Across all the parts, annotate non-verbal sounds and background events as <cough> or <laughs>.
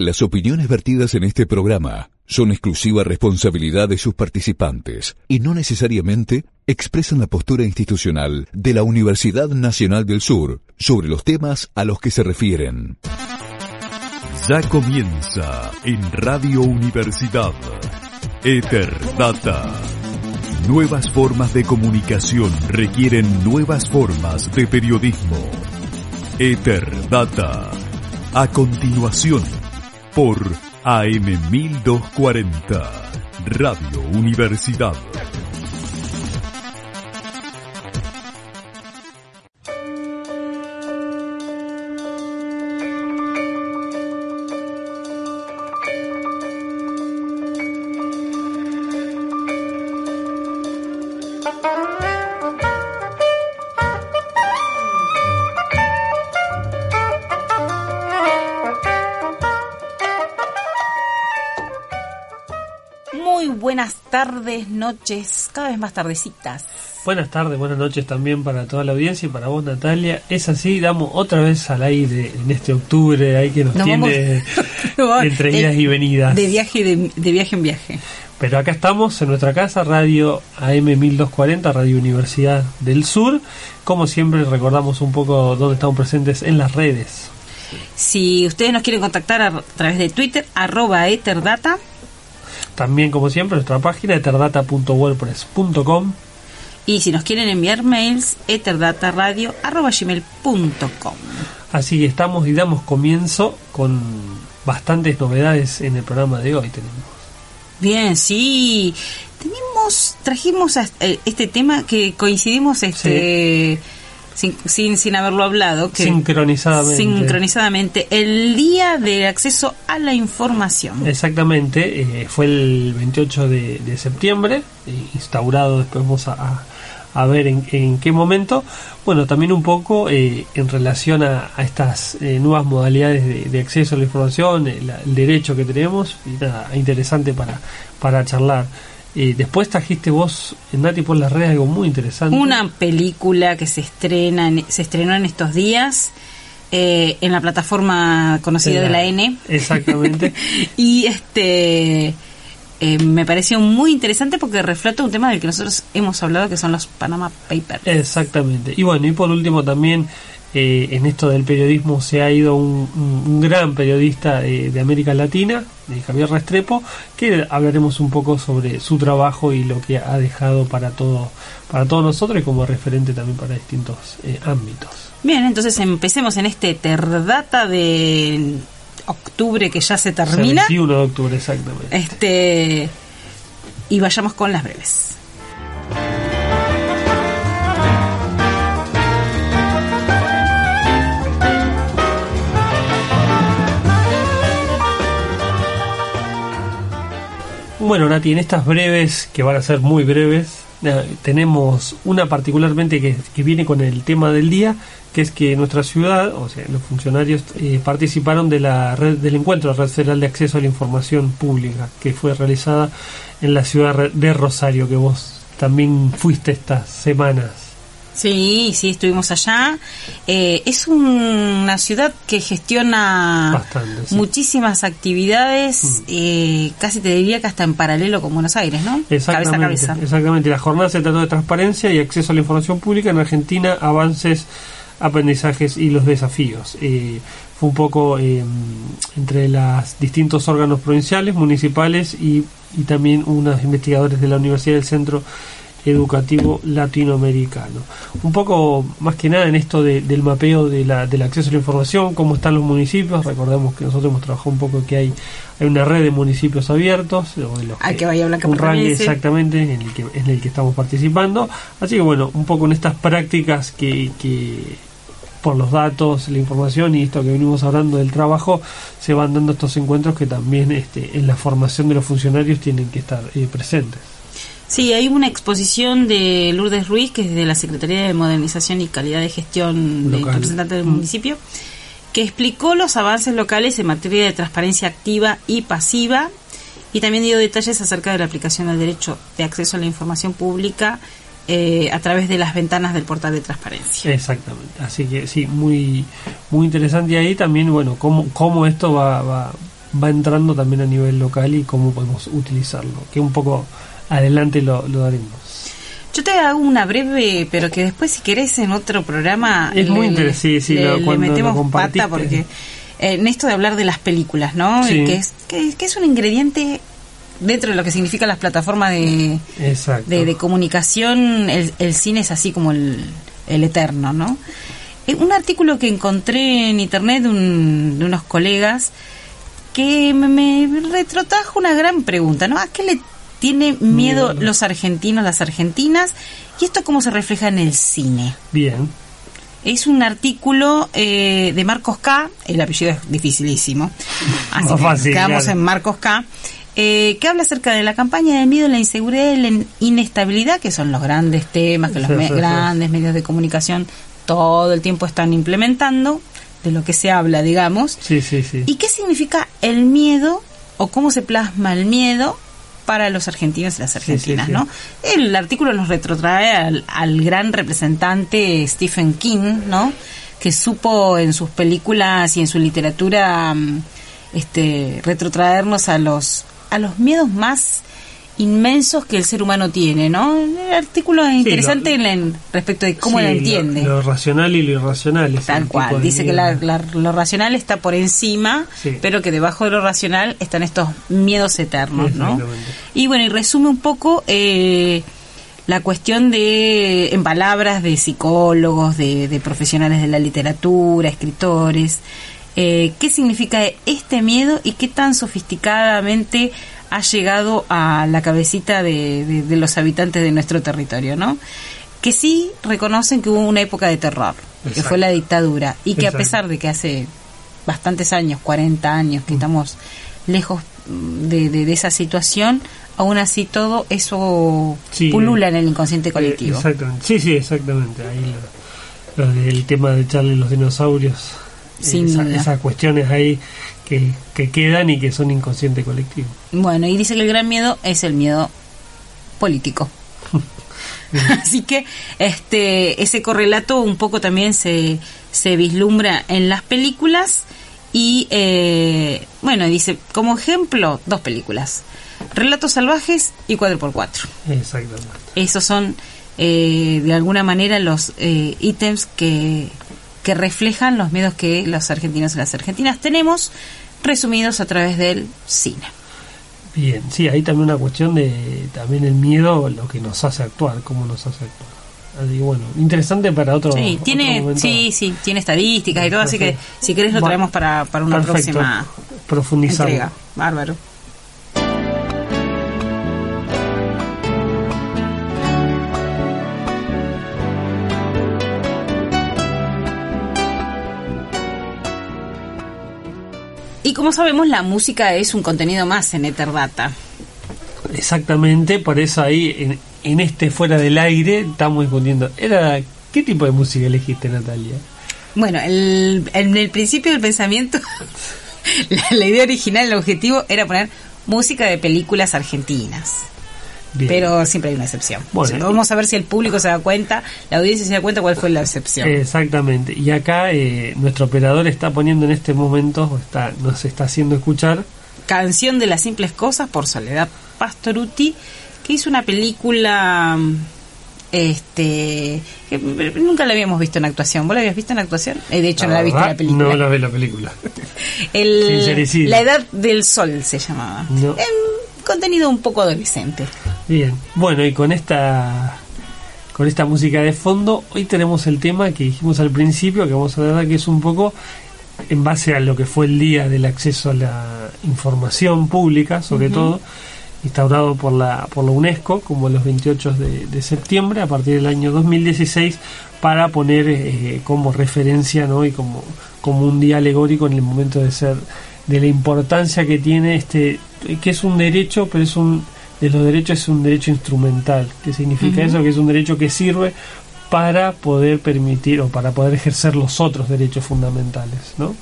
Las opiniones vertidas en este programa son exclusiva responsabilidad de sus participantes y no necesariamente expresan la postura institucional de la Universidad Nacional del Sur sobre los temas a los que se refieren. Ya comienza en Radio Universidad Ether Data. Nuevas formas de comunicación requieren nuevas formas de periodismo. Ether Data. A continuación, por AM 1240, Radio Universidad. Tardes, noches, cada vez más tardecitas. Buenas tardes, buenas noches también para toda la audiencia y para vos Natalia. Es así, damos otra vez al aire en este octubre ahí que nos, Nos tiene vamos- <laughs> entre idas y venidas. De viaje, de, de viaje en viaje. Pero acá estamos en nuestra casa, Radio AM 1240, Radio Universidad del Sur. Como siempre recordamos un poco dónde estamos presentes en las redes. Si ustedes nos quieren contactar a través de Twitter, arroba eterdata, También como siempre nuestra página eterdata.wordpress.com y si nos quieren enviar mails, eterdataradio arroba gmail.com. Así que estamos y damos comienzo con bastantes novedades en el programa de hoy tenemos. Bien, sí. Tenemos, trajimos a- eh, este tema que coincidimos este sin, sin, sin haberlo hablado. Que, Sincronizadamente. Sincronizadamente. El día de acceso a la información. Exactamente, eh, fue el 28 de, de septiembre, eh, instaurado, después vamos a, a- a ver en, en qué momento. Bueno, también un poco eh, en relación a, a estas eh, nuevas modalidades de, de acceso a la información, el, el derecho que tenemos, y nada, interesante para, para charlar. Eh, después trajiste vos, Nati, por las redes algo muy interesante. Una película que se estrena en- se estrenó en estos días eh, en la plataforma conocida de la N. Exactamente. <laughs> y este eh, me pareció muy interesante porque refleja un tema del que nosotros hemos hablado que son los Panama Papers. Exactamente. Y bueno, y por último también eh, en esto del periodismo se ha ido un, un- un gran periodista de América Latina, de Javier Restrepo, que hablaremos un poco sobre su trabajo y lo que ha dejado para todo para todos nosotros y como referente también para distintos eh, ámbitos. Bien, entonces empecemos en este Terdata de octubre que ya se termina. 21 de octubre, exactamente. Este y vayamos con las breves. Bueno, Nati, en estas breves, que van a ser muy breves, eh, tenemos una particularmente que, viene con el tema del día, que es que nuestra ciudad, o sea, los funcionarios eh, participaron de la red, del encuentro Red Federal de Acceso a la Información Pública, que fue realizada en la ciudad de Rosario, que vos también fuiste estas semanas. Sí, sí, estuvimos allá. Eh, es un- una ciudad que gestiona Bastante, sí. muchísimas actividades, eh, casi te diría que hasta en paralelo con Buenos Aires, ¿no? Cabeza a Exactamente, cabeza. exactamente. La jornada se trató de transparencia y acceso a la información pública en Argentina, avances, aprendizajes y los desafíos. Eh, fue un poco eh, entre los distintos órganos provinciales, municipales y, y también unos investigadores de la Universidad del Centro Educativo Latinoamericano. Un poco más que nada en esto de- del mapeo de la, del acceso a la información, cómo están los municipios. Recordemos que nosotros hemos trabajado un poco que hay, hay una red de municipios abiertos. o los que Bahía Blanca un ranking pertenece. exactamente en el, que, en el que estamos participando. Así que bueno, un poco en estas prácticas que, que por los datos, la información y esto que venimos hablando del trabajo, se van dando estos encuentros que también este, en la formación de los funcionarios tienen que estar eh, presentes. Sí, hay una exposición de Lourdes Ruiz, que es de la Secretaría de Modernización y Calidad de Gestión de representante del mm. municipio, que explicó los avances locales en materia de transparencia activa y pasiva y también dio detalles acerca de la aplicación del derecho de acceso a la información pública eh, a través de las ventanas del portal de transparencia. Exactamente, así que sí, muy muy interesante y ahí también, bueno, cómo, cómo esto va, va, va entrando también a nivel local y cómo podemos utilizarlo, que un poco adelante lo, lo daremos. Yo te hago una breve, pero que después si querés en otro programa es muy interesante, sí, le, metemos pata porque en esto de hablar de las películas, ¿no? Que, es, que, es un ingrediente dentro de lo que significa las plataformas de, de, comunicación, el, cine es así como el, eterno, ¿no? Eh, un artículo que encontré en internet de, unos colegas que me, retrotrajo una gran pregunta, ¿no? ¿A qué le tiene miedo los argentinos, las argentinas? ¿Y esto cómo se refleja en el cine? Bien. Es un artículo eh, de Marcos K, el apellido es dificilísimo, así que quedamos en Marcos K, eh, que habla acerca de la campaña de miedo, la inseguridad y la inestabilidad, que son los grandes temas que los grandes medios de comunicación todo el tiempo están implementando, de lo que se habla, digamos. Sí, sí, sí. ¿Y qué significa el miedo o cómo se plasma el miedo para los argentinos y las argentinas, ¿no? El artículo nos retrotrae al, al, gran representante Stephen King, ¿no? Que supo en sus películas y en su literatura mm, este retrotraernos a los a los miedos más inmensos que el ser humano tiene, ¿no? El artículo es interesante en, respecto de cómo lo entiende. Lo, racional y lo irracional. Tal cual. Dice que lo racional está por encima, pero que debajo de lo racional están estos miedos eternos, ¿no? Y bueno, y resume un poco eh, la cuestión de, en palabras de psicólogos, de, de profesionales de la literatura, escritores, eh, qué significa este miedo y qué tan sofisticadamente ha llegado a la cabecita de, los habitantes de nuestro territorio, ¿no? Que sí reconocen que hubo una época de terror, que fue la dictadura, y que a pesar de que hace bastantes años, 40 años, que estamos lejos de, esa situación, aún así todo eso pulula en el inconsciente colectivo. Eh, exactamente. Sí, sí, exactamente. Ahí el tema de echarle los dinosaurios esas cuestiones ahí que, que, quedan y que son inconsciente colectivo. Bueno, y dice que el gran miedo es el miedo político. <laughs> Así que este ese correlato un poco también se, se vislumbra en las películas y eh, bueno, dice como ejemplo dos películas, Relatos Salvajes y 4x4. Exactamente. Esos son eh, de alguna manera los eh, ítems que que reflejan los miedos que los argentinos y las argentinas tenemos, resumidos a través del cine. Bien, sí, hay también una cuestión de también el miedo, lo que nos hace actuar, cómo nos hace actuar. Así bueno, interesante para otro. Sí, tiene, sí, sí, tiene estadísticas y todo, así que si querés lo traemos para, para una próxima profundizar. Bárbaro. Como sabemos, la música es un contenido más en Eterdata. Exactamente, por eso ahí en, este fuera del aire estamos discutiendo. Era, ¿Qué tipo de música elegiste, Natalia? Bueno, el, en el principio del pensamiento, <laughs> la idea original, el objetivo era poner música de películas argentinas. Pero siempre hay una excepción. vamos a ver si el público se da cuenta, la audiencia se da cuenta cuál fue la excepción. Exactamente. Y acá eh, nuestro operador está poniendo en este momento, está, nos está haciendo escuchar. Canción de las simples cosas por Soledad Pastoruti, que hizo una película este que nunca la habíamos visto en actuación. ¿Vos la habías visto en actuación? Eh, de hecho, no la viste en la película. No la vi la película. <laughs> la Edad del Sol se llamaba. No contenido un poco adolescente. Bien, bueno, y con esta con esta música de fondo, hoy tenemos el tema que dijimos al principio, que vamos a ver que es un poco en base a lo que fue el día del acceso a la información pública, sobre todo, instaurado por la, por la UNESCO como los 28 de, septiembre a partir del año 2016 para poner eh, como referencia ¿no? y como, como un día alegórico en el momento de ser de la importancia que tiene este que es un derecho pero es un de los derechos es un derecho instrumental ¿qué significa eso? que es un derecho que sirve para poder permitir o para poder ejercer los otros derechos fundamentales ¿no?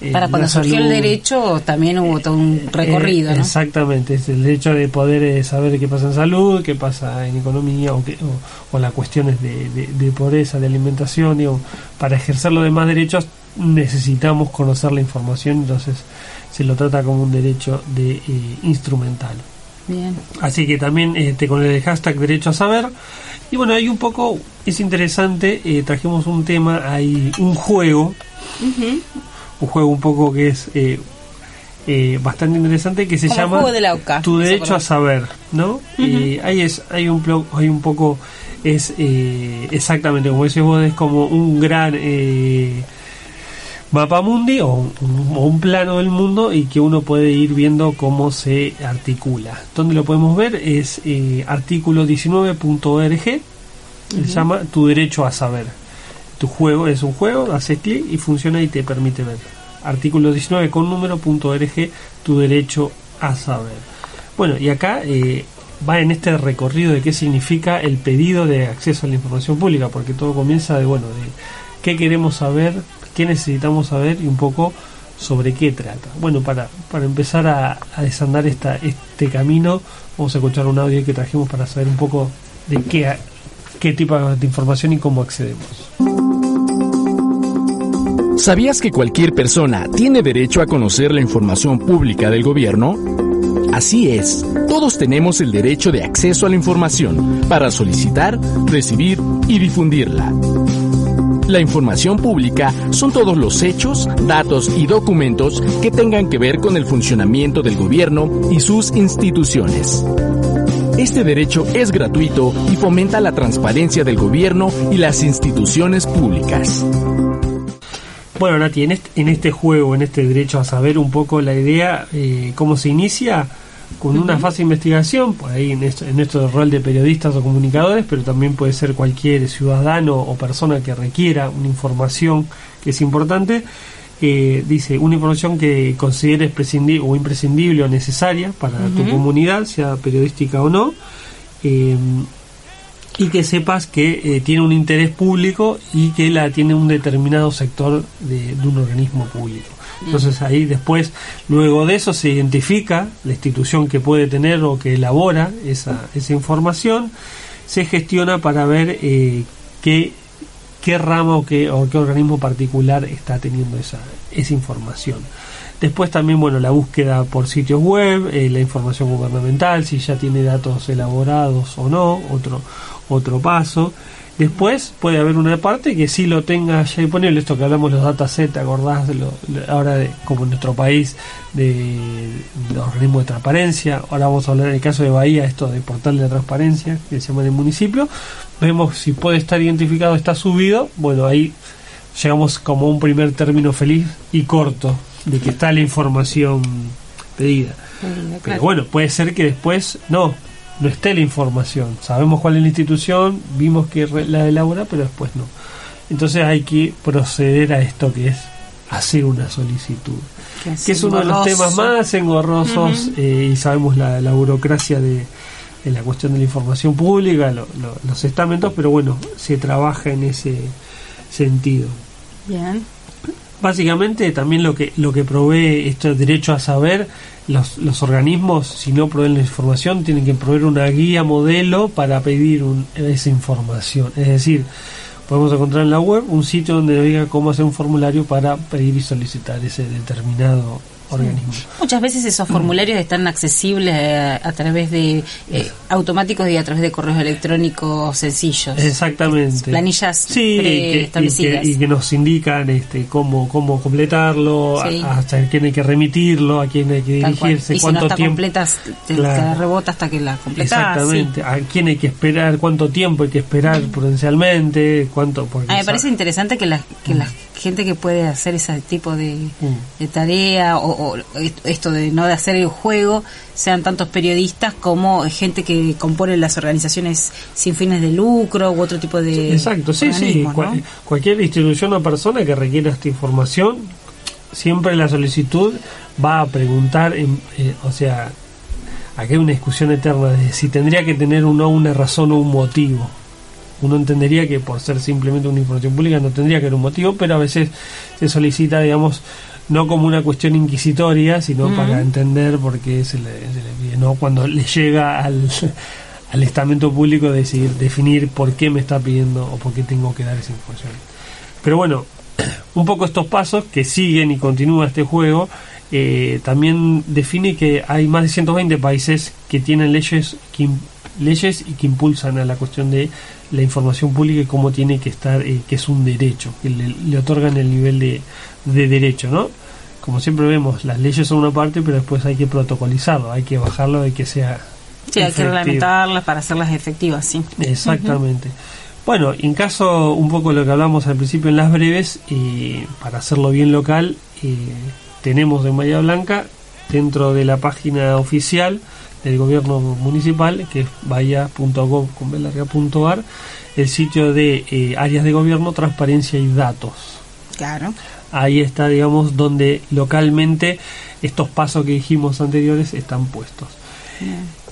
Eh, Para cuando surgió el derecho también hubo todo un eh, recorrido. Exactamente, es el derecho de poder eh, saber qué pasa en salud, qué pasa en economía o, que, o, las cuestiones de, de, pobreza, de alimentación. Digo, para ejercer los demás derechos necesitamos conocer la información, entonces se lo trata como un derecho de instrumental. Bien. Así que también este, con el hashtag derecho a saber. Y bueno, hay un poco, es interesante, trajimos un tema, hay un juego un juego un poco que es eh, eh, bastante interesante que se llama Tu derecho a saber, ¿no? y ahí es hay un hay un poco es eh, exactamente como decís vos es como un gran mapa mundi o un, plano del mundo y que uno puede ir viendo cómo se articula. Donde lo podemos ver es artículo 19.org, se llama Tu derecho a saber tu juego es un juego, haces clic y funciona y te permite ver. Artículo 19 con número punto .rg, tu derecho a saber. Bueno, y acá eh, va en este recorrido de qué significa el pedido de acceso a la información pública, porque todo comienza de, bueno, de qué queremos saber, qué necesitamos saber y un poco sobre qué trata. Bueno, para, para empezar a, a desandar esta, este camino, vamos a escuchar un audio que trajimos para saber un poco de qué, qué tipo de información y cómo accedemos. ¿Sabías que cualquier persona tiene derecho a conocer la información pública del gobierno? Así es, todos tenemos el derecho de acceso a la información para solicitar, recibir y difundirla. La información pública son todos los hechos, datos y documentos que tengan que ver con el funcionamiento del gobierno y sus instituciones. Este derecho es gratuito y fomenta la transparencia del gobierno y las instituciones públicas. Bueno, Nati, en este, en este juego, en este derecho a saber un poco la idea, eh, cómo se inicia con una fase de investigación, por ahí en esto, en esto del rol de periodistas o comunicadores, pero también puede ser cualquier ciudadano o persona que requiera una información que es importante. Eh, dice una información que consideres prescindible o imprescindible o necesaria para tu comunidad, sea periodística o no. Eh, y que sepas que eh, tiene un interés público y que la tiene un determinado sector de, un organismo público. Entonces ahí después, luego de eso, se identifica la institución que puede tener o que elabora esa, esa información, se gestiona para ver eh, qué, qué rama o qué, o qué organismo particular está teniendo esa, esa información. Después también, bueno, la búsqueda por sitios web, eh, la información gubernamental, si ya tiene datos elaborados o no, otro, otro paso. Después puede haber una parte que sí lo tenga ya disponible, esto que hablamos los datasets, ¿te acordás? De lo, ahora, de, como en nuestro país, de, los organismos de transparencia. Ahora vamos a hablar en el caso de Bahía, esto de portal de transparencia, que se llama en el municipio. Vemos si puede estar identificado, está subido. Bueno, ahí llegamos como un primer término feliz y corto de que está la información pedida. Pero bueno, puede ser que después no, no esté la información. Sabemos cuál es la institución, vimos que la elabora, pero después no. Entonces hay que proceder a esto que es hacer una solicitud. Que es, uno de los temas más engorrosos eh, y sabemos la, burocracia de, la cuestión de la información pública, los estamentos, pero bueno, se trabaja en ese sentido. Bien. Básicamente también lo que lo que provee este derecho a saber los, los organismos, si no proveen la información, tienen que proveer una guía modelo para pedir esa información. Es decir, podemos encontrar en la web un sitio donde diga cómo hacer un formulario para pedir y solicitar ese determinado Muchas veces esos formularios están accesibles eh, a, través de eh, automáticos y a través de correos electrónicos sencillos. Exactamente. Planillas sí, establecidas. Y que, nos indican este cómo cómo completarlo, hasta quién hay que remitirlo, a quién hay que dirigirse, cuánto si no tiempo. Completas, te, rebota hasta que la completas. Exactamente. A quién hay que esperar, cuánto tiempo hay que esperar prudencialmente, cuánto. me parece interesante que las que las gente que puede hacer ese tipo de, mm. tarea o, esto de no de hacer el juego sean tantos periodistas como gente que compone las organizaciones sin fines de lucro u otro tipo de exacto sí sí. cualquier institución o persona que requiera esta información siempre la solicitud va a preguntar eh, o sea aquí hay una discusión eterna de si tendría que tener uno una razón o un motivo uno entendería que por ser simplemente una información pública no tendría que haber un motivo, pero a veces se solicita, digamos, no como una cuestión inquisitoria, sino para entender por qué se le, pide, ¿no? Cuando le llega al, <laughs> al estamento público decidir, definir por qué me está pidiendo o por qué tengo que dar esa información. Pero bueno, <clears throat> un poco estos pasos que siguen y continúa este juego, eh, también define que hay más de 120 países que tienen leyes que, leyes y que impulsan a la cuestión de la información pública y cómo tiene que estar, eh, que es un derecho, que le, otorgan el nivel de, de, derecho, ¿no? Como siempre vemos, las leyes son una parte, pero después hay que protocolizarlo, hay que bajarlo, hay que sea. Sí, hay que reglamentarlas para hacerlas efectivas, sí. Exactamente. Bueno, en caso un poco de lo que hablamos al principio en las breves, y para hacerlo bien local, eh, tenemos de Maya Blanca dentro de la página oficial del gobierno municipal, que es vaya.gov.ar, el sitio de eh, áreas de gobierno, transparencia y datos. Claro. Ahí está, digamos, donde localmente estos pasos que dijimos anteriores están puestos.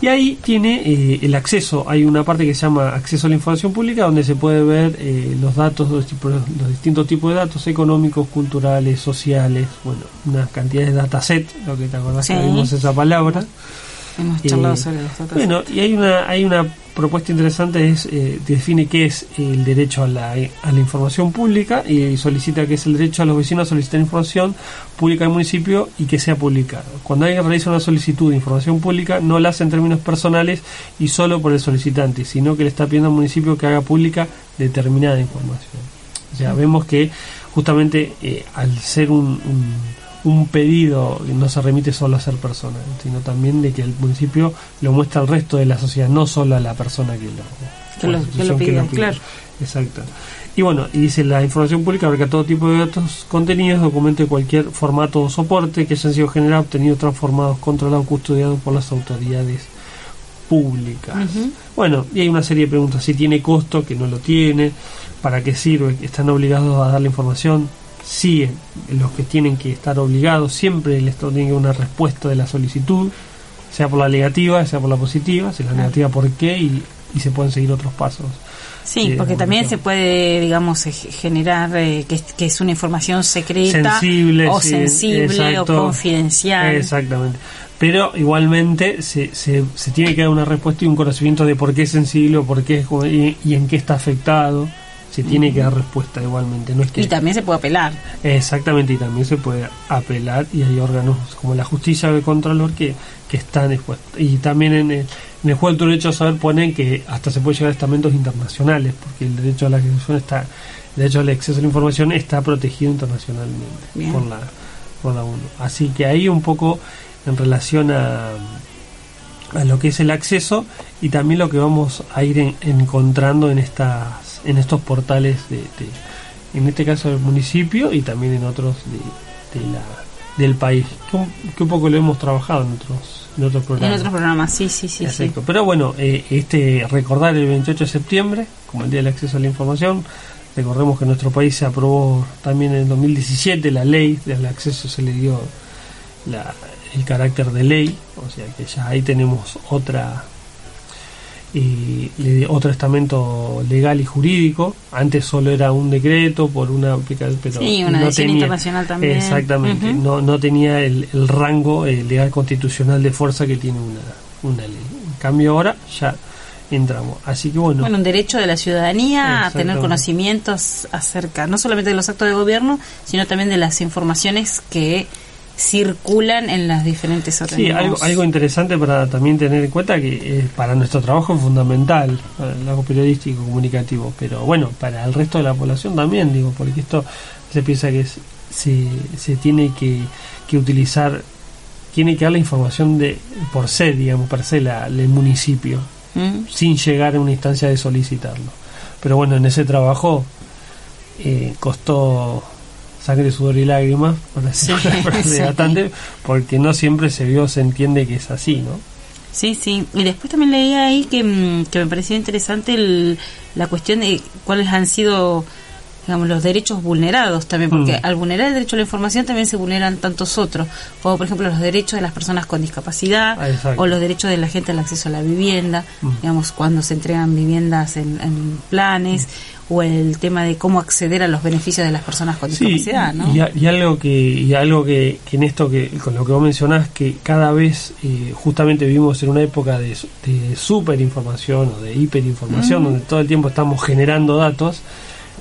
Y ahí tiene eh, el acceso, hay una parte que se llama acceso a la información pública donde se puede ver eh, los datos, los, los, distintos tipos de datos económicos, culturales, sociales, bueno, una cantidad de dataset, lo que te acordás que vimos esa palabra. Hemos charlado sobre los Bueno, y hay una, hay una propuesta interesante, es eh, define qué es el derecho a la, a la información pública y solicita que es el derecho a los vecinos a solicitar información pública del municipio y que sea publicado. Cuando alguien realiza una solicitud de información pública, no la hace en términos personales y solo por el solicitante, sino que le está pidiendo al municipio que haga pública determinada información. O sea, vemos que justamente eh, al ser un un pedido no se remite solo a ser persona, sino también de que el municipio lo muestra al resto de la sociedad, no solo a la persona que lo, que lo, pide, claro. Exacto. Y bueno, y dice la información pública abarca todo tipo de datos, contenidos, documentos de cualquier formato o soporte que hayan sido generados, obtenidos, transformados, controlados, custodiados por las autoridades públicas. Bueno, y hay una serie de preguntas, si tiene costo, que no lo tiene, para qué sirve, están obligados a dar la información, sí los que tienen que estar obligados, siempre el Estado tiene que una respuesta de la solicitud, sea por la negativa, sea por la positiva, si la negativa por qué y, se pueden seguir otros pasos. Sí, eh, porque también se puede, digamos, generar eh, que, es una información secreta sensible, o sensible o confidencial. Exactamente. Pero igualmente se, se, se, tiene que dar una respuesta y un conocimiento de por qué es sensible o por qué es, y, y en qué está afectado se tiene que dar respuesta igualmente. No es que, y también se puede apelar. Exactamente, y también se puede apelar y hay órganos como la justicia o el contralor que, que están expuestos. Y también en el, en el juego del derecho a saber ponen que hasta se puede llegar a estamentos internacionales, porque el derecho a la está, el derecho al acceso a la información está protegido internacionalmente por la, por la ONU. Así que ahí un poco en relación a a lo que es el acceso y también lo que vamos a ir encontrando en estas en estos portales de, en este caso del municipio y también en otros de, la, del país que un, poco lo hemos trabajado en otros en otros programas. en otros programas sí sí sí, pero bueno eh, este recordar el 28 de septiembre como el día del acceso a la información recordemos que en nuestro país se aprobó también en el 2017 la ley del acceso se le dio la, el carácter de ley o sea que ya ahí tenemos otra y le otro estamento legal y jurídico. Antes solo era un decreto por una pero sí, una no tenía, internacional también. Exactamente, no, no tenía el, el rango eh, legal constitucional de fuerza que tiene una, una ley. En cambio ahora ya entramos. Así que bueno. Bueno, un derecho de la ciudadanía a tener conocimientos acerca no solamente de los actos de gobierno, sino también de las informaciones que circulan en las diferentes organismos. Sí, algo, algo interesante para también tener en cuenta que eh, para nuestro trabajo es fundamental, el algo periodístico, comunicativo, pero bueno, para el resto de la población también, digo, porque esto se piensa que se, se tiene que, que utilizar, tiene que dar la información de por se, digamos, per se, la, el municipio, mm. sin llegar a una instancia de solicitarlo. Pero bueno, en ese trabajo eh, costó sangre, sudor y lágrimas, por así bastante, <laughs> porque no siempre se vio, se entiende que es así, ¿no? Sí, sí. Y después también leía ahí que, mm, que me pareció interesante la cuestión de cuáles han sido digamos, los derechos vulnerados también, porque mm. al vulnerar el derecho a la información también se vulneran tantos otros, como por ejemplo los derechos de las personas con discapacidad ah, o los derechos de la gente al acceso a la vivienda, mm. digamos, cuando se entregan viviendas en, planes. O el tema de cómo acceder a los beneficios de las personas con discapacidad, ¿no? Y, algo que y algo que, en esto que con lo que vos mencionás que cada vez eh, justamente vivimos en una época de, de superinformación o de hiperinformación donde todo el tiempo estamos generando datos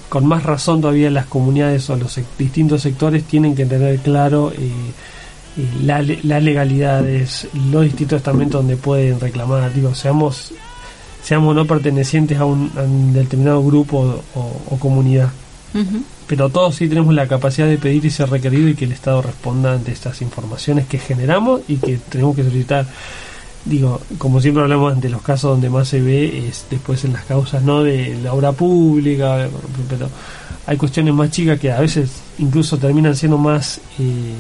con más razón todavía las comunidades o los distintos sectores tienen que tener claro eh, eh, las legalidades, los distintos estamentos donde pueden reclamar, digo, seamos seamos no pertenecientes a un, determinado grupo o, comunidad. Pero todos sí tenemos la capacidad de pedir y ser requerido y que el Estado responda ante estas informaciones que generamos y que tenemos que solicitar. Digo, como siempre hablamos de los casos donde más se ve es después en las causas no de la obra pública, pero hay cuestiones más chicas que a veces incluso terminan siendo más eh,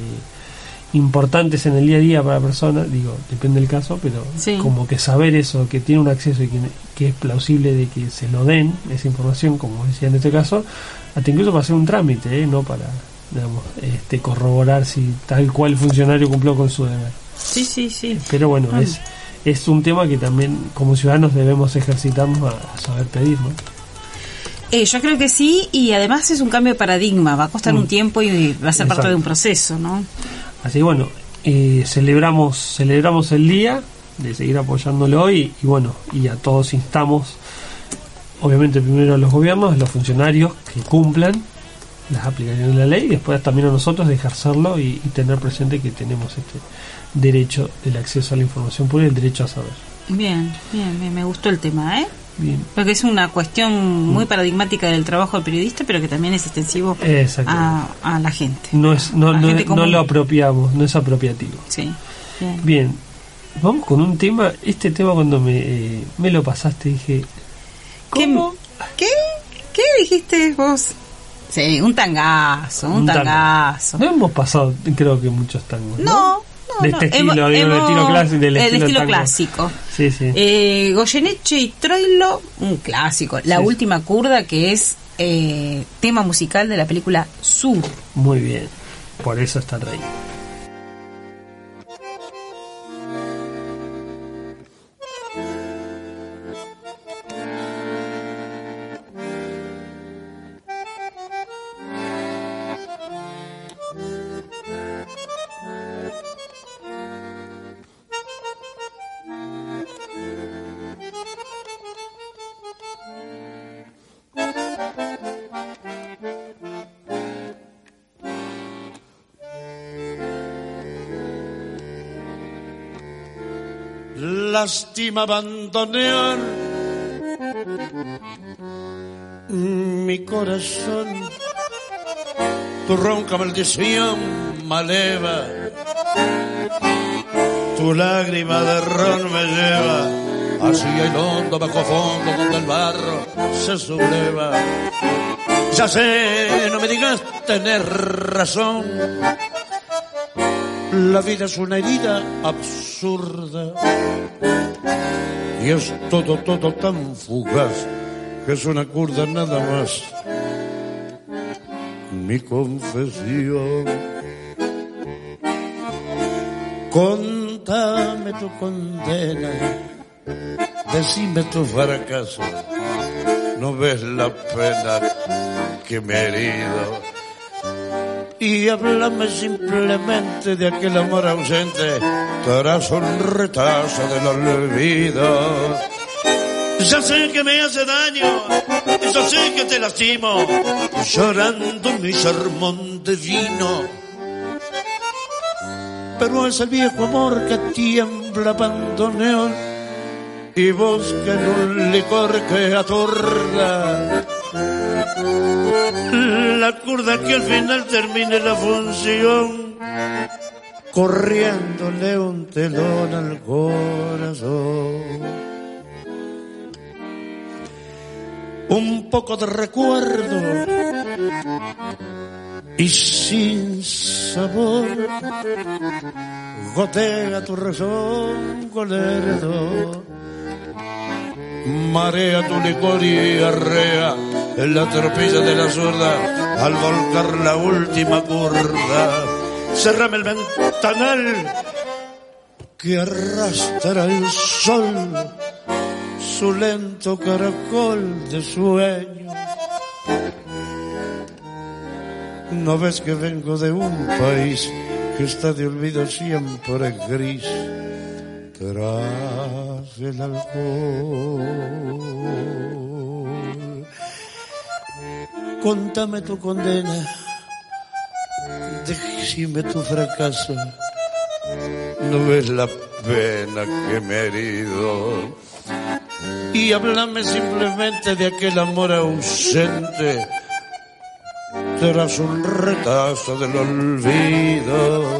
importantes en el día a día para la persona, digo, depende del caso, pero como que saber eso, que tiene un acceso y que, es plausible de que se lo den, esa información, como decía en este caso, hasta incluso para hacer un trámite, ¿eh? no para digamos, este, corroborar si tal cual funcionario cumplió con su deber. Sí, sí, sí. Pero bueno, ah. es, es un tema que también como ciudadanos debemos ejercitarnos a, saber pedir, ¿no? Eh, yo creo que sí, y además es un cambio de paradigma, va a costar un mm. tiempo y va a ser parte de un proceso, ¿no? Así que bueno, eh, celebramos, celebramos el día de seguir apoyándolo y, y bueno, y a todos instamos, obviamente primero a los gobiernos, a los funcionarios que cumplan las aplicaciones de la ley y después también a nosotros de ejercerlo y, tener presente que tenemos este derecho del acceso a la información pública y el derecho a saber. Bien, bien, bien, me gustó el tema, ¿eh? Bien. Porque es una cuestión muy paradigmática del trabajo del periodista, pero que también es extensivo a, la gente. No es no, no, lo apropiamos, no es apropiativo. Sí. Bien. bien. Vamos con un tema. Este tema cuando me, eh, me lo pasaste dije... ¿Cómo? ¿Qué? ¿Qué dijiste vos? Sí, un tangazo, un, tangazo. No hemos pasado, creo que muchos tangos. No, no. De este estilo, del estilo clásico. Del estilo, clásico. Sí, sí. Eh, Goyeneche y Troilo, un clásico. La última curda, que es eh, tema musical de la película Sur. Muy bien, por eso está el lástima abandonar mi corazón. Tu ronca maldición maleva, tu lágrima de ron me lleva hacia el hondo bajo fondo donde el barro se subleva. Ya sé, no me digas tener razón la vida es una herida y es todo, todo tan fugaz que es una curda nada más. Mi confesión. Contame tu condena, decime tu fracaso. No ves la pena que me he herido y háblame simplemente de aquel amor ausente tras un retazo del olvido. Ya sé que me hace daño, ya sé que te lastimo, llorando mi sermón de vino. Pero es el viejo amor que tiembla abandoneón y busca en un licor que atorda la curda que al final termine la función, corriéndole un telón al corazón. Un poco de recuerdo y sin sabor. Gotea tu razón con lerdo, marea tu licor y arrea en la tropilla de la zurda al volcar la última curda. Cerrame el ventanal que arrastra el sol su lento caracol de sueño ¿No ves que vengo de un país que está de olvido siempre gris tras el alcohol? Contame tu condena, decime tu fracaso. No ves la pena que me he herido. Y háblame simplemente de aquel amor ausente serás un retazo del olvido.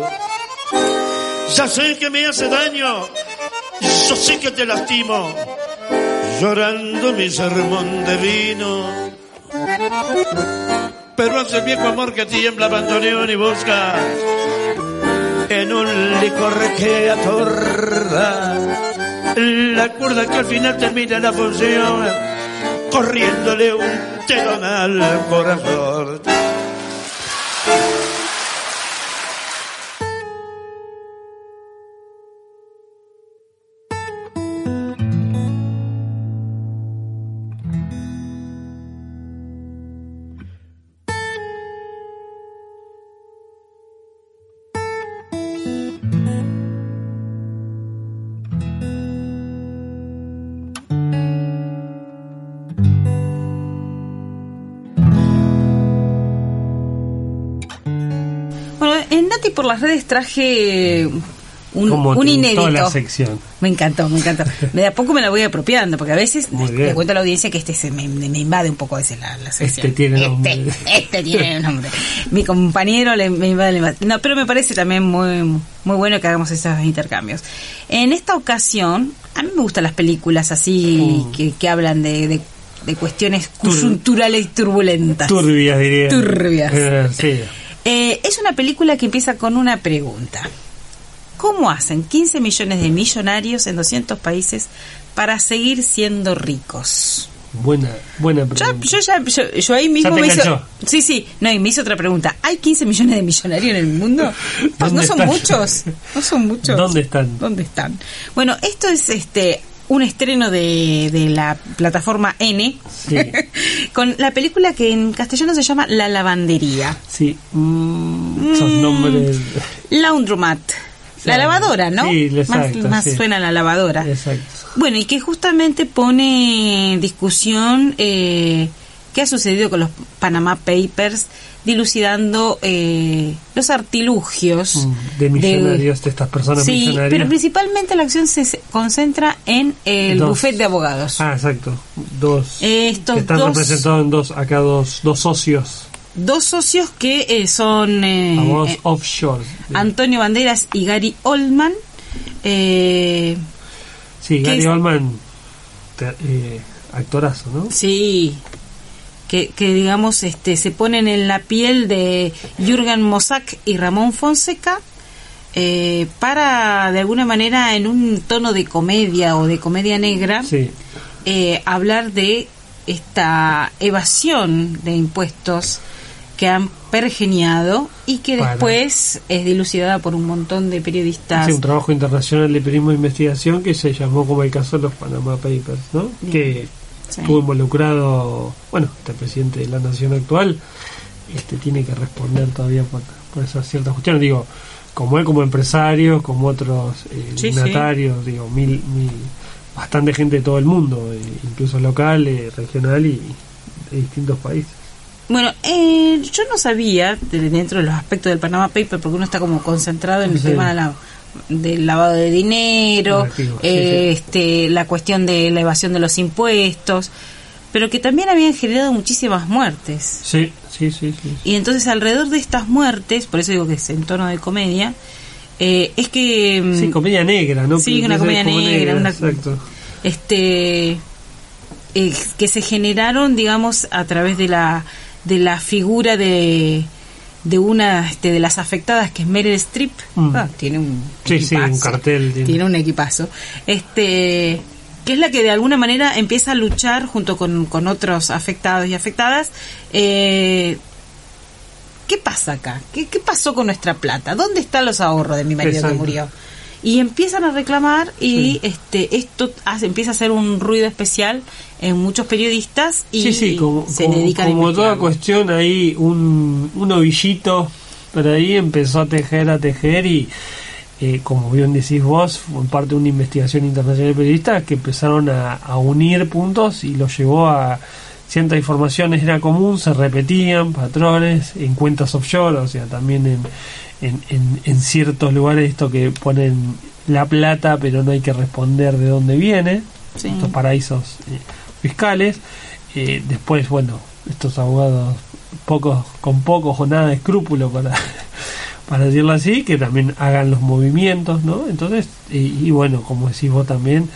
Ya sé que me hace daño, yo sé que te lastimo, llorando mi sermón de vino. Pero hace viejo amor que tiembla abandoneón y busca en un licor que atorda la cuerda que al final termina la función corriéndole un telón al corazón. Por las redes traje un, un inédito. la sección. Me encantó, me encantó. <laughs> De a poco me la voy apropiando, porque a veces le cuento a la audiencia que este se me, invade un poco a veces la, sección. Este tiene nombre. Este, este tiene nombre. Mi compañero le, me invade, No, pero me parece también muy, muy bueno que hagamos esos intercambios. En esta ocasión, a mí me gustan las películas así mm. que, hablan de, de, cuestiones coyunturales y turbulentas. Turbias, diría. Turbias. Eh, sí. Eh, es una película que empieza con una pregunta. ¿Cómo hacen 15 millones de millonarios en 200 países para seguir siendo ricos? Buena, buena pregunta. yo, ya, yo, ahí mismo me hizo. Sí, sí, no, y me hizo otra pregunta. ¿Hay 15 millones de millonarios en el mundo? <laughs> Pues no son muchos. No son muchos. ¿Dónde están? ¿Dónde están? Bueno, esto es este un estreno de, de la plataforma N <laughs> con la película que en castellano se llama La Lavandería. Sí, mm, esos nombres. Laundromat. La lavadora, ¿no? Sí, exacto, más, más suena la lavadora. Exacto. Bueno, y que justamente pone en discusión eh, qué ha sucedido con los Panama Papers dilucidando eh, los artilugios mm, de millonarios de, estas personas sí, pero principalmente la acción se concentra en el bufete de abogados. Ah, exacto. Dos. Estos están representados en dos, acá dos, dos socios. Dos socios que eh, son eh, abogados offshore. Antonio Banderas y Gary Oldman. sí, Gary Oldman, actorazo, ¿no? Sí, que, digamos este, se ponen en la piel de Jürgen Mossack y Ramón Fonseca eh, para de alguna manera en un tono de comedia o de comedia negra eh, hablar de esta evasión de impuestos que han pergeniado y que después es dilucidada por un montón de periodistas. Sí, un trabajo internacional de periodismo de investigación que se llamó como el caso de los Panama Papers, ¿no? Que estuvo involucrado, bueno, este presidente de la nación actual, este tiene que responder todavía por, esas ciertas cuestiones. Digo, como él como empresario, como otros eh, digo, mil, mil, bastante gente de todo el mundo, eh, incluso local, eh, regional y de distintos países. Bueno, eh, yo no sabía dentro de los aspectos del Panama Paper, porque uno está como concentrado en el tema de la del lavado de dinero, este, la cuestión de la evasión de los impuestos, pero que también habían generado muchísimas muertes. Sí, sí, sí. Y entonces alrededor de estas muertes, por eso digo que es en tono de comedia, eh, es que... Mm, sí, comedia negra, ¿no? Sí, una comedia negra. una, exacto. Este, eh, que se generaron, digamos, a través de la, de la figura de de una este, de las afectadas que es Meryl Streep Mm. Ah, tiene un Sí, sí, un cartel tiene. tiene un equipazo este que es la que de alguna manera empieza a luchar junto con, con otros afectados y afectadas eh, ¿qué pasa acá? ¿Qué, qué pasó con nuestra plata? ¿dónde están los ahorros de mi marido Exacto. que murió? Y empiezan a reclamar y este esto hace- empieza a hacer un ruido especial en muchos periodistas y sí, sí, como, se como- dedican a como toda cuestión, ahí un, un ovillito por ahí empezó a tejer, a tejer y, eh, como bien decís vos, fue parte de una investigación internacional de periodistas que empezaron a, a unir puntos y los llevó a ciertas informaciones. Era común, se repetían patrones en cuentas offshore, o sea, también en, en, en, en ciertos lugares esto que ponen la plata pero no hay que responder de dónde viene, Sí. estos paraísos eh, fiscales. Eh, después, bueno, estos abogados pocos con pocos o nada de escrúpulo para <laughs> para decirlo así, que también hagan los movimientos, ¿no? Entonces, y, y bueno, como decís vos también,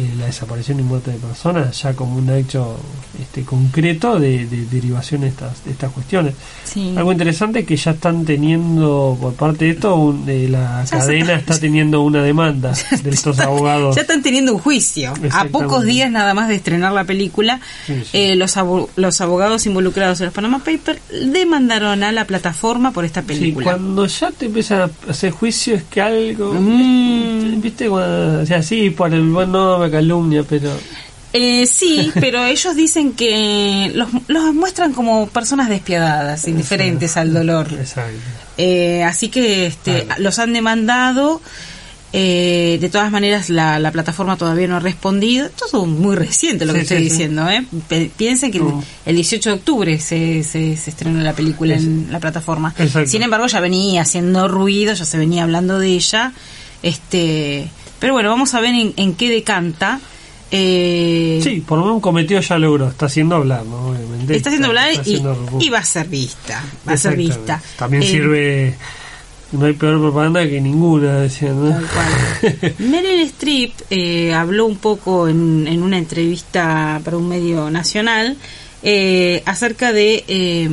eh, la desaparición y muerte de personas ya como un hecho este, concreto de, de derivación de estas, de estas cuestiones. Sí. Algo interesante es que ya están teniendo, por parte de esto, un- eh, la Ya cadena está teniendo una demanda <laughs> de estos abogados. Ya están teniendo un juicio. A pocos días nada más de estrenar la película, Sí, sí. eh, los, abo- los abogados involucrados en los Panama Papers demandaron a la plataforma por esta película. cuando ya te empiezan a hacer juicio es que algo... Mm. ¿Viste? Cuando, o sea, sí, por el buen calumnia, pero... Eh, sí, <laughs> pero ellos dicen que los, los muestran como personas despiadadas, indiferentes al dolor. Exacto. Eh, así que este, los han demandado. eh, de todas maneras, la, la plataforma todavía no ha respondido. Todo muy reciente lo que estoy sí, sí. diciendo. ¿eh? Piensen que el- Mm. el 18 de octubre se, se, se estrenó la película en la plataforma. Exacto. Sin embargo, ya venía haciendo ruido, ya se venía hablando de ella. este Pero bueno, vamos a ver en, en qué decanta. Eh, Sí, por lo menos un cometido ya logró, está haciendo hablar, ¿no? Obviamente. Está haciendo hablar está y, haciendo repu- y va a ser vista. Va a ser vista. También Eh, sirve... No hay peor propaganda que ninguna, decían, ¿no? Tal cual. <laughs> Meryl Streep eh, habló un poco en, en una entrevista para un medio nacional acerca de,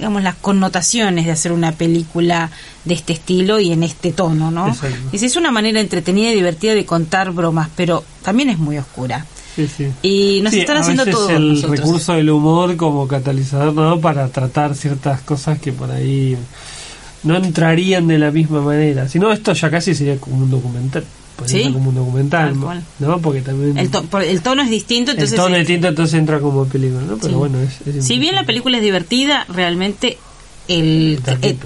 digamos, las connotaciones de hacer una película de este estilo y en este tono, ¿no? Exacto. Es una manera entretenida y divertida de contar bromas, pero también es muy oscura. Sí, sí. Y nos Sí, están a haciendo veces todo. el nosotros. recurso del humor como catalizador ¿no? para tratar ciertas cosas que por ahí no entrarían de la misma manera. Si no, esto ya casi sería como un documental. Podría Sí, como un documental, tal ¿no? Porque también El, to- el tono es distinto, entonces... el tono es distinto, entonces entra como película, ¿no? Pero Sí. bueno, es, es Si bien la película es divertida, realmente el, Está eh,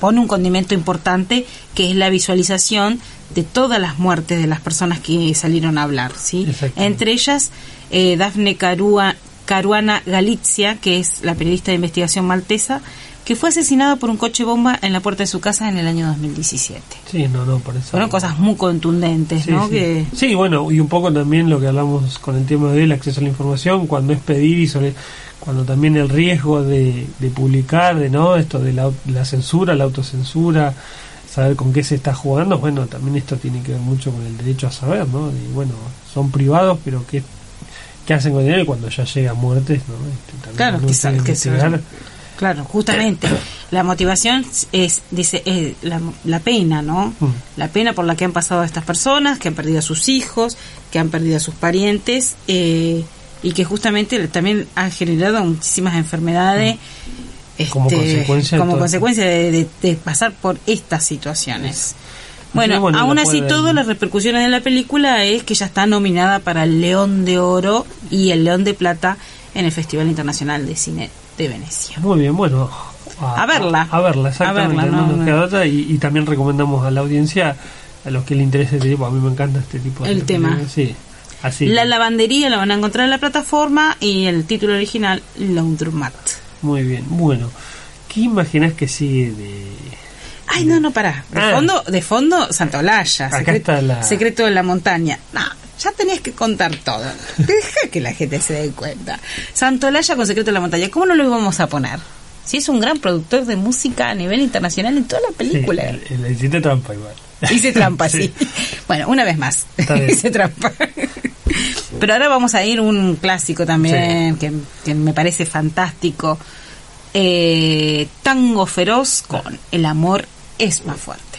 pone un condimento importante que es la visualización de todas las muertes de las personas que salieron a hablar, ¿sí? Entre ellas eh, Dafne Carua- Caruana Galizia, que es la periodista de investigación maltesa, que fue asesinada por un coche bomba en la puerta de su casa en el año 2017. Sí, no, no, por eso. Fueron cosas muy contundentes, Sí, ¿no? sí. Que Sí, bueno, y un poco también lo que hablamos con el tema del acceso a la información, cuando es pedir y sobre cuando también el riesgo de, de publicar, de no esto de la, la censura, la autocensura, saber con qué se está jugando, bueno, también esto tiene que ver mucho con el derecho a saber, ¿no? Y bueno, son privados, pero qué, qué hacen con dinero cuando ya llega a muertes, ¿no? Este, Claro, uno que se-. Claro, justamente. La motivación es, dice, es la, la pena, ¿no? Mm. La pena por la que han pasado estas personas, que han perdido a sus hijos, que han perdido a sus parientes, eh, y que justamente también han generado muchísimas enfermedades. Mm. Como consecuencia de como todo consecuencia de, de- de pasar por estas situaciones. Bueno, bueno, aún así, pueden- todas las repercusiones de la película es que ya está nominada para el León de Oro y el León de Plata en el Festival Internacional de Cine de Venecia. Muy bien, bueno. A verla. A, verla, exactamente. A verla, no no, nos no. queda otra, y, y también recomendamos a la audiencia, a los que le interese este tipo, a mí me encanta este tipo de El tema. Sí, así. La lavandería la van a encontrar en la plataforma y el título original, Laundromat. Muy bien, bueno. ¿Qué imaginas que sigue de...? Ay, no, no, pará. De Ah. fondo, de fondo, Santolaya. Acá secre- está la- Secreto de la montaña. No, ya tenías que contar todo. Deja que la gente se dé cuenta. Santolaya con Secreto de la montaña. ¿Cómo no lo íbamos a poner? Si es un gran productor de música a nivel internacional en toda la película. Sí, hiciste trampa igual. Hice trampa, <laughs> sí. Sí. Bueno, una vez más. <laughs> Hice trampa. Pero ahora vamos a ir un clásico también, que, que me parece fantástico. eh, Tango Feroz con El amor es más fuerte.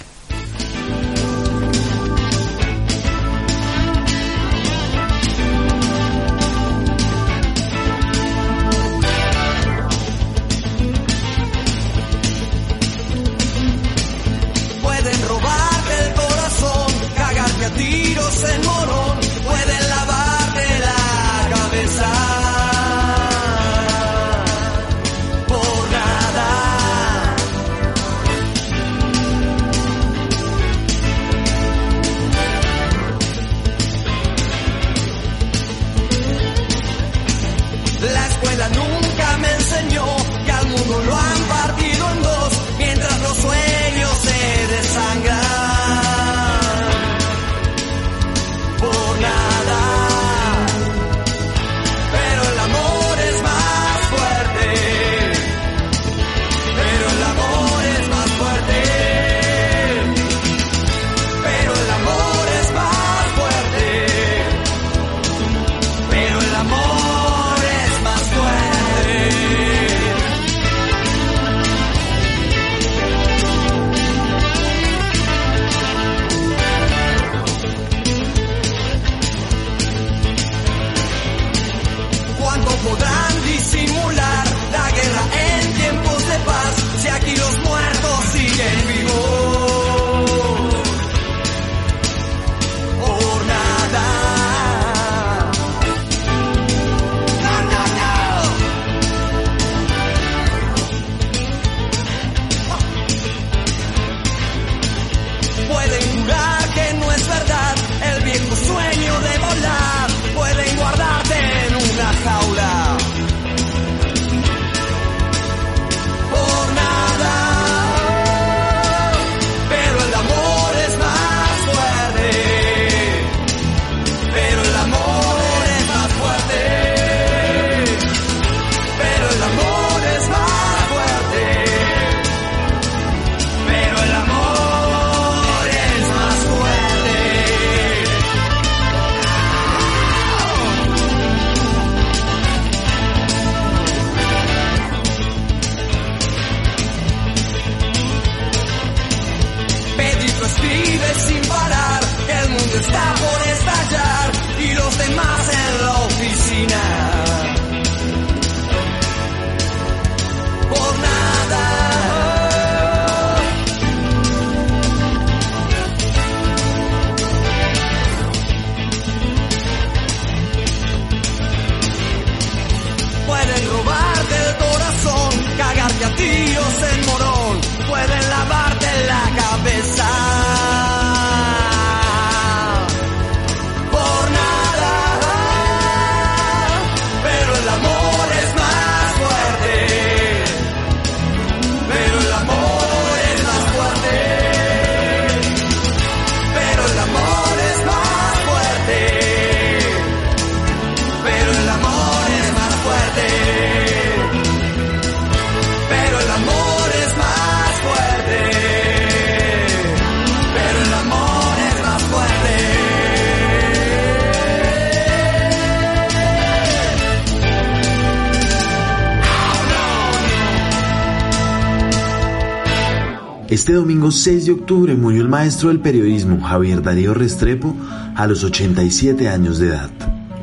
Este domingo 6 de octubre murió el maestro del periodismo Javier Darío Restrepo a los 87 años de edad.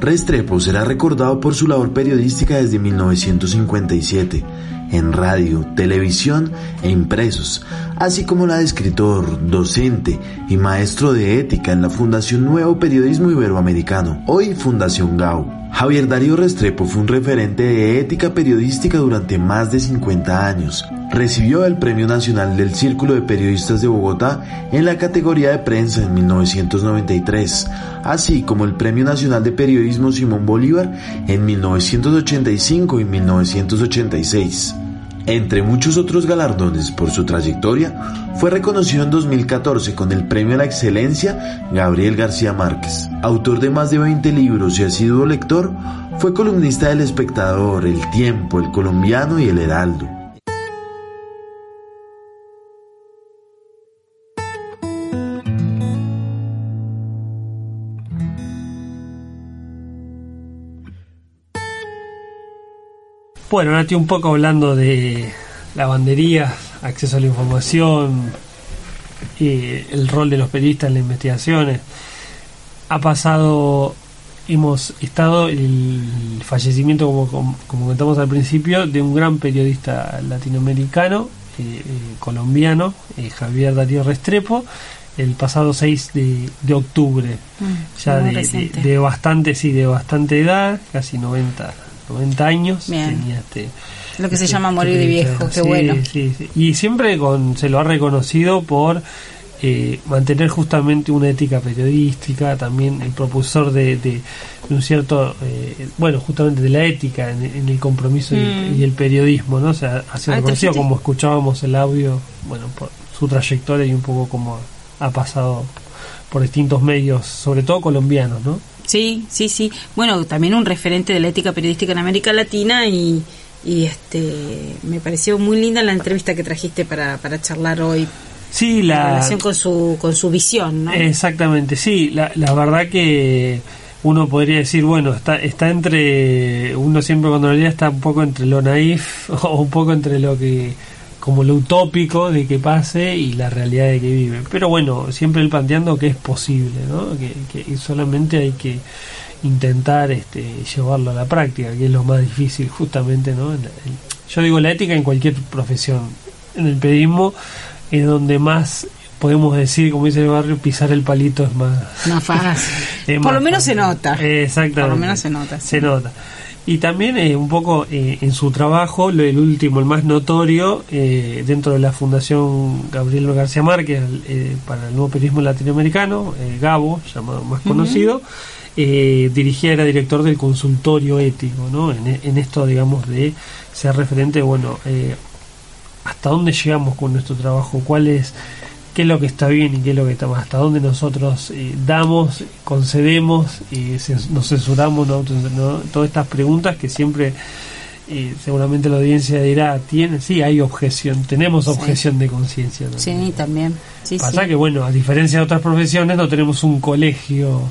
Restrepo será recordado por su labor periodística desde 1957 en radio, televisión e impresos, así como la de escritor, docente y maestro de ética en la Fundación Nuevo Periodismo Iberoamericano, hoy Fundación GAU. Javier Darío Restrepo fue un referente de ética periodística durante más de 50 años. Recibió el Premio Nacional del Círculo de Periodistas de Bogotá en la categoría de prensa en 1993, así como el Premio Nacional de Periodismo Simón Bolívar en 1985 y 1986. Entre muchos otros galardones por su trayectoria, fue reconocido en 2014 con el Premio a la Excelencia Gabriel García Márquez. Autor de más de 20 libros y asiduo lector, fue columnista del Espectador, El Tiempo, El Colombiano y El Heraldo. Bueno, ahora estoy un poco hablando de lavandería, acceso a la información y el rol de los periodistas en las investigaciones. Ha pasado, hemos estado el fallecimiento, como, como comentamos al principio, de un gran periodista latinoamericano, eh, eh, colombiano, eh, Javier Darío Restrepo, el pasado 6 de, octubre, mm, ya de, bastante, sí, de bastante edad, casi 90, 90 años. Tenía este, lo que se este llama morir de viejo, qué bueno. Y siempre con, se lo ha reconocido por eh, mantener justamente una ética periodística, también el propulsor de, de, un cierto, eh, bueno, justamente de la ética en, el compromiso y, el mm. periodismo, ¿no? O sea, ha sido reconocido como escuchábamos el audio, bueno, por su trayectoria y un poco como ha pasado por distintos medios, sobre todo colombianos, ¿no? Sí, sí, sí. Bueno, también un referente de la ética periodística en América Latina y, y este me pareció muy linda la entrevista que trajiste para, para charlar hoy. Sí, la en relación con su, con su visión, ¿no? Exactamente, sí. La, la verdad que uno podría decir, bueno, está, está entre, uno siempre cuando lo lee está un poco entre lo naif <laughs> o un poco entre lo que como lo utópico de que pase y la realidad de que vive. Pero bueno, siempre él planteando que es posible, ¿no? que, solamente hay que intentar este, llevarlo a la práctica, que es lo más difícil justamente. ¿no? yo digo la ética en cualquier profesión. En el periodismo es donde más podemos decir, como dice el barrio, pisar el palito es más, más fácil. <laughs> Por lo menos se nota. Exactamente. Por lo menos se nota. Se nota. Y también eh, un poco eh, en su trabajo, el último, el más notorio, eh, dentro de la Fundación Gabriel García Márquez para el nuevo periodismo latinoamericano, Gabo, llamado más conocido, dirigía, era director del consultorio ético, ¿no? En, en, esto, digamos, de ser referente, bueno, hasta dónde llegamos con nuestro trabajo, cuál es qué es lo que está bien y qué es lo que está mal, hasta dónde nosotros eh, damos, concedemos y nos censuramos, ¿no? todas estas preguntas que siempre eh, seguramente la audiencia dirá, tiene, sí, hay objeción, tenemos objeción de conciencia. Sí, también. Pasa que, bueno, a diferencia de otras profesiones, no tenemos un colegio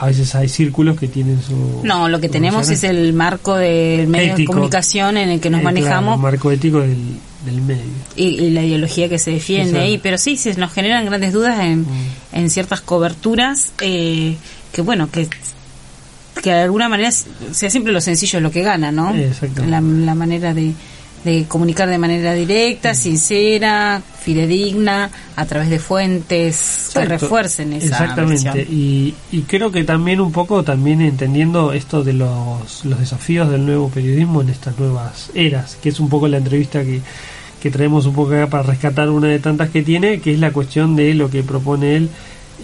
a veces hay círculos que tienen su... No, lo que tenemos es el marco del medio de comunicación en el que nos manejamos. el marco ético del, del medio. Y, la ideología que se defiende ahí, pero sí, se nos generan grandes dudas en, mm. en ciertas coberturas eh, que, bueno, que que de alguna manera sea siempre lo sencillo lo que gana, ¿no? La, la manera de, de comunicar de manera directa, sincera, fidedigna, a través de fuentes que refuercen esa Exactamente, y, y, creo que también un poco, también entendiendo esto de los, los desafíos del nuevo periodismo en estas nuevas eras, que es un poco la entrevista que, que traemos un poco acá para rescatar una de tantas que tiene, que es la cuestión de lo que propone él.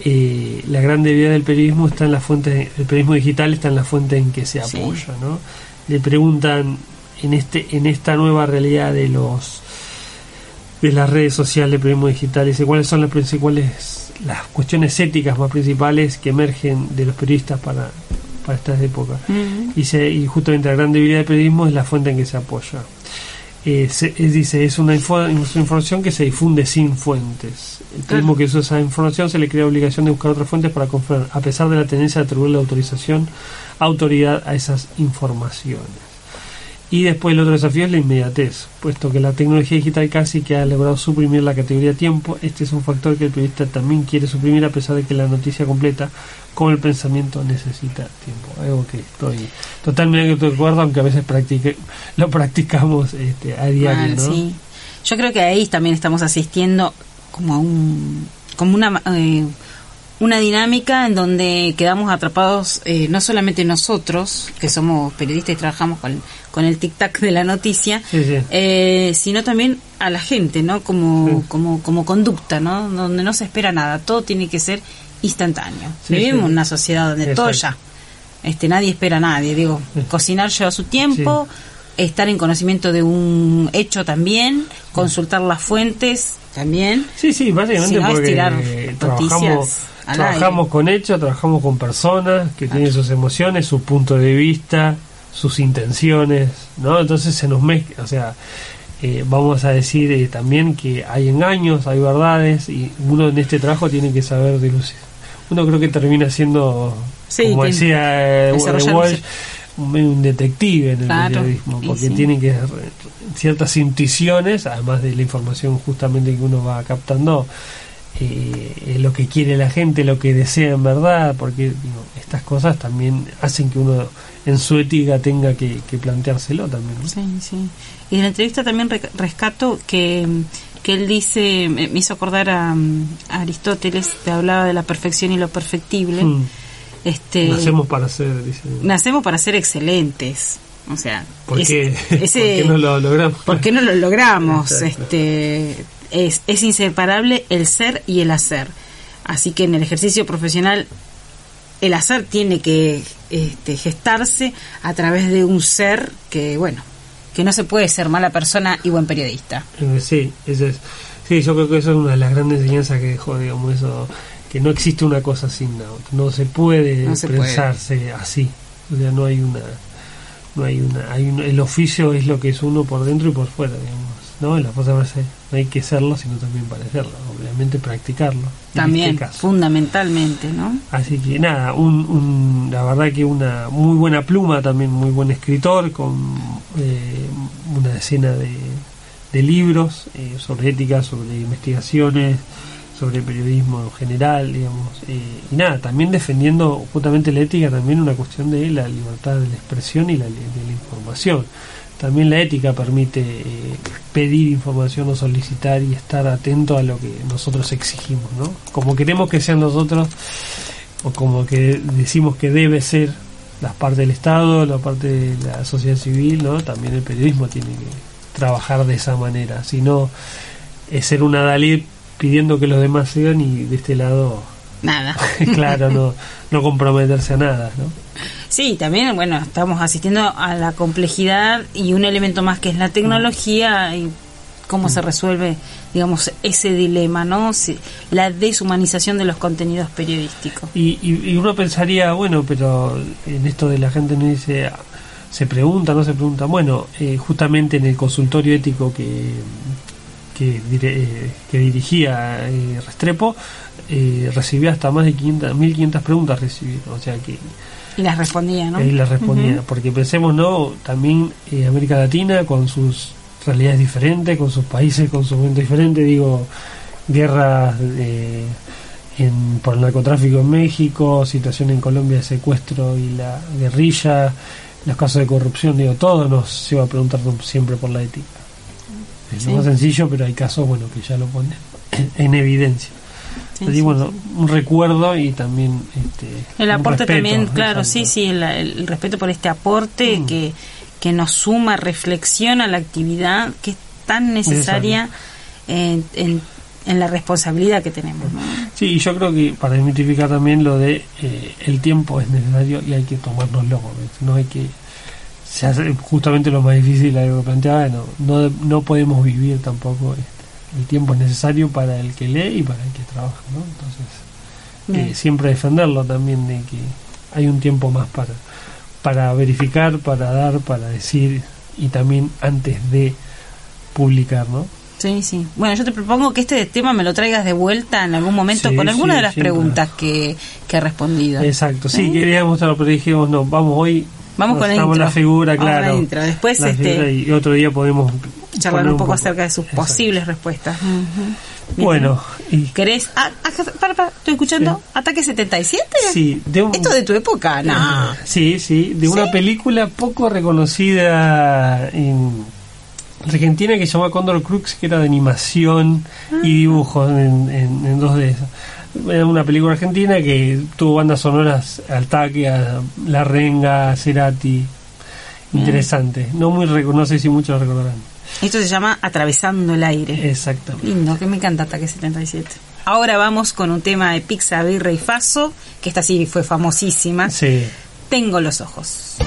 Eh, la gran debilidad del periodismo está en la fuente, el periodismo digital está en la fuente en que se apoya, ¿no? Le preguntan en este en esta nueva realidad de los de las redes sociales, periodismo digital, dice cuáles son las principales las cuestiones éticas más principales que emergen de los periodistas para, para estas épocas. y, y justamente la gran debilidad del periodismo es la fuente en que se apoya. Eh, dice, es una, información que se difunde sin fuentes. El periodismo que usa esa información se le crea obligación de buscar otras fuentes para confirmar, a pesar de la tendencia de atribuir la autorización, autoridad a esas informaciones. Y después el otro desafío es la inmediatez, puesto que la tecnología digital casi que ha logrado suprimir la categoría tiempo, este es un factor que el periodista también quiere suprimir a pesar de que la noticia completa con el pensamiento necesita tiempo. Algo que estoy totalmente de acuerdo, aunque a veces practique, <laughs> lo practicamos este, a diario. ¿no? Yo creo que ahí también estamos asistiendo como a un como una eh, una dinámica en donde quedamos atrapados eh, no solamente nosotros, que somos periodistas y trabajamos con, con el tic-tac de la noticia, eh, sino también a la gente, ¿no? Como, como, como conducta, ¿no? Donde no se espera nada, todo tiene que ser instantáneo. Vivimos en una sociedad donde todo ya, este, nadie espera a nadie, digo, cocinar lleva su tiempo, estar en conocimiento de un hecho también, consultar las fuentes también. Sí, sí, básicamente porque trabajamos, con hechos, trabajamos con personas que tienen sus emociones, su punto de vista, sus intenciones, ¿no? Entonces se nos mezcla, o sea, eh, vamos a decir eh, también que hay engaños, hay verdades y uno en este trabajo tiene que saber de luces. Uno creo que termina siendo, como decía eh, Walsh, un detective en el periodismo, porque tiene que ciertas intuiciones, además de la información justamente que uno va captando, eh, lo que quiere la gente, lo que desea en verdad, porque estas cosas también hacen que uno en su ética tenga que, planteárselo también. Sí, sí. Y en la entrevista también rescato que, que él dice, me hizo acordar a, Aristóteles, que hablaba de la perfección y lo perfectible. Hmm. Este, nacemos para ser, Nacemos para ser excelentes. O sea, <laughs> ¿por, qué? no lo logramos? ¿Por qué no lo logramos? <laughs> este, es, es inseparable el ser y el hacer. Así que en el ejercicio profesional el hacer tiene que este, gestarse a través de un ser que, bueno, que no se puede ser mala persona y buen periodista. Eh, sí, eso es. Sí, yo creo que eso es una de las grandes enseñanzas que dejó, digamos, eso, que no existe una cosa sin otra. No se puede expresarse así. O sea, no hay una. No hay una, hay el oficio es lo que es uno por dentro y por fuera, digamos. ¿no? La cosa no hay que serlo, sino también parecerlo, obviamente practicarlo. También, este fundamentalmente, ¿no? Así que nada, un, la verdad que una muy buena pluma, también muy buen escritor, con eh, una decena de, de libros eh, sobre ética, sobre investigaciones, sobre periodismo en general, digamos, eh, y nada, también defendiendo justamente la ética, también una cuestión de la libertad de la expresión y la, de la información también la ética permite eh, pedir información o solicitar y estar atento a lo que nosotros exigimos, ¿no? Como queremos que sean nosotros, o como que decimos que debe ser la parte del Estado, la parte de la sociedad civil, ¿no? También el periodismo tiene que trabajar de esa manera, si no es ser una Dalí pidiendo que los demás sean y de este lado nada. <laughs> claro, no, no comprometerse a nada, ¿no? Sí, también, bueno, estamos asistiendo a la complejidad y un elemento más que es la tecnología y cómo se resuelve, digamos, ese dilema, ¿no? la deshumanización de los contenidos periodísticos. Y, y, uno pensaría, bueno, pero en esto de la gente no dice, se pregunta, no se pregunta, bueno, eh, justamente en el consultorio ético que, que, eh, que dirigía eh, Restrepo, recibía hasta más de 500, 1500 preguntas recibidas, o sea que y las respondía, ¿no? Y las respondía, porque pensemos, ¿no? También eh, América Latina con sus realidades diferentes, con sus países, con sus momentos diferentes, digo, guerras eh, en, por el narcotráfico en México, situación en Colombia de secuestro y la guerrilla, los casos de corrupción, digo, todo nos lleva a preguntar siempre por la ética. Es más sencillo, pero hay casos, bueno, que ya lo ponen en evidencia bueno, un recuerdo y también este, el aporte también, claro, sí, sí, el, respeto por este aporte mm. que, que nos suma reflexión a la actividad que es tan necesaria en, en, la responsabilidad que tenemos. Sí, y yo creo que para identificar también lo de eh, el tiempo es necesario y hay que tomárnoslo, no hay que se hace justamente lo más difícil, algo que planteaba, no, no, no podemos vivir tampoco. El tiempo es necesario para el que lee y para el que trabaja, ¿no? Entonces, eh, siempre defenderlo también de que hay un tiempo más para, para verificar, para dar, para decir y también antes de publicar, ¿no? Sí, sí. Bueno, yo te propongo que este tema me lo traigas de vuelta en algún momento con alguna de las preguntas que, que he respondido. Exacto, sí, ¿Eh? queríamos, pero dijimos, no, vamos hoy Vamos con la, la figura, claro. Después, este, y otro día podemos charlar un poco, acerca de sus posibles respuestas. Bueno, y... ¿querés? Ah, ah, para, para, estoy escuchando. ¿Ataque 77? Sí, de ¿Esto de tu época? No. Sí, sí, de una película poco reconocida en Argentina que se llama Condor Crux, que era de animación y ah. dibujos en, en, en 2D. Era una película argentina que tuvo bandas sonoras al taque, a La Renga, Cerati. Interesante. No muy no sé si muchos recordarán. Esto se llama Atravesando el aire. Exactamente. Lindo, que me encanta Ataque 77. Ahora vamos con un tema de Pizza, Birra y Faso, que esta sí fue famosísima. Sí. Tengo los ojos.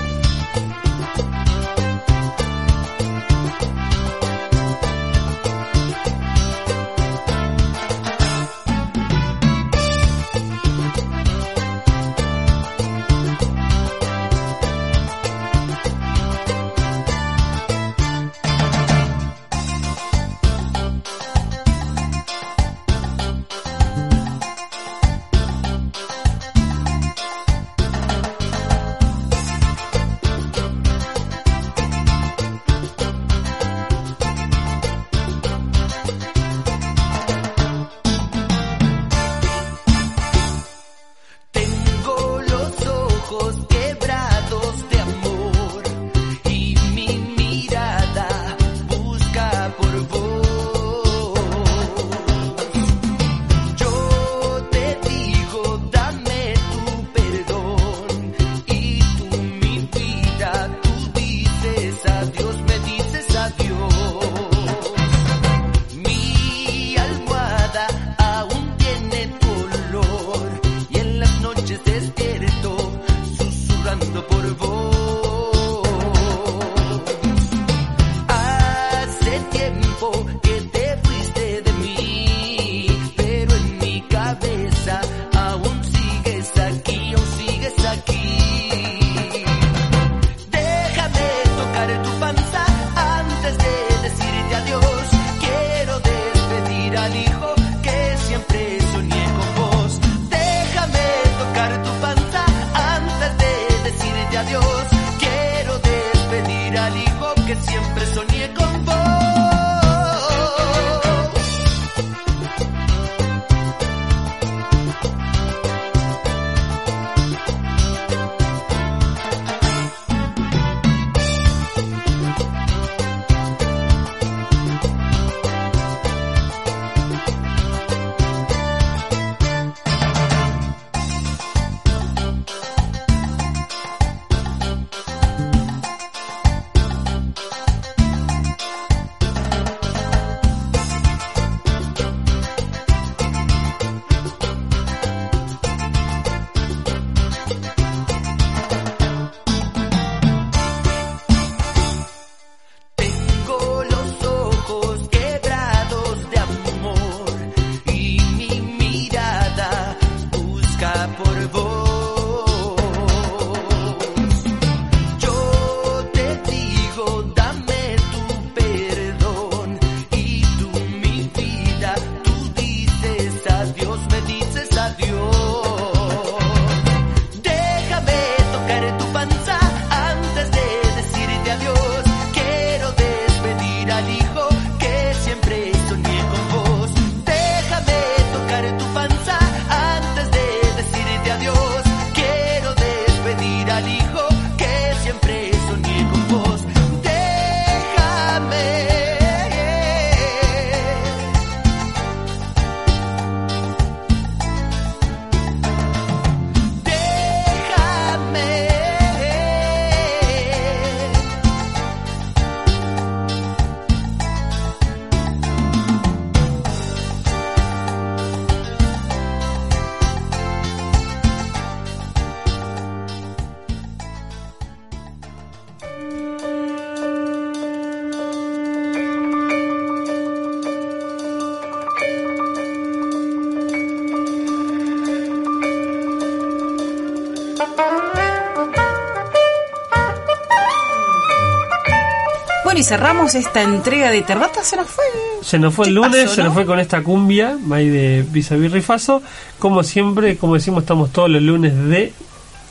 Y cerramos esta entrega de Terrata. Se nos fue. Se nos fue el lunes, se nos fue con esta cumbia, May de Rifazo. Como siempre, como decimos, estamos todos los lunes de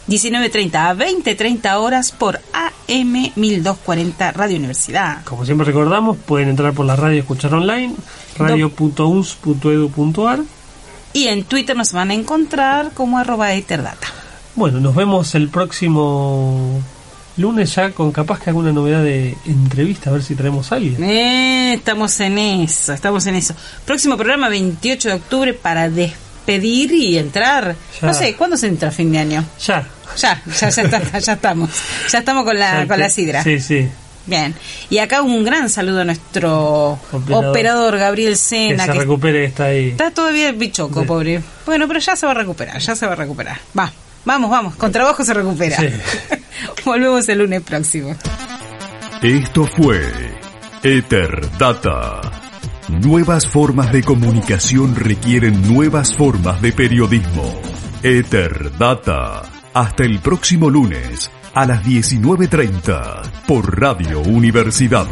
19.30 a 20.30 horas por AM 1240 Radio Universidad. Como siempre recordamos, pueden entrar por la radio y escuchar online, radio.uns.edu.ar. Y en Twitter nos van a encontrar como arroba eterdata. Bueno, nos vemos el próximo lunes ya con capaz que alguna novedad de entrevista, a ver si traemos a alguien. Eh, estamos en eso, estamos en eso. Próximo programa 28 de octubre para despedir y entrar. No sé, ¿cuándo se entra fin de año? Ya. Ya, ya, ya, ya estamos. Ya estamos con la, con la sidra. Sí, sí. Bien. Y acá un gran saludo a nuestro operador, Gabriel Sena. Que se recupere, está ahí. Está todavía bichoco, pobre. Bueno, pero ya se va a recuperar, ya se va a recuperar. Va. Vamos, vamos, con trabajo se recupera. <laughs> Volvemos el lunes próximo. Esto fue Ether Data. Nuevas formas de comunicación requieren nuevas formas de periodismo. Ether Data. Hasta el próximo lunes a las 19.30 por Radio Universidad.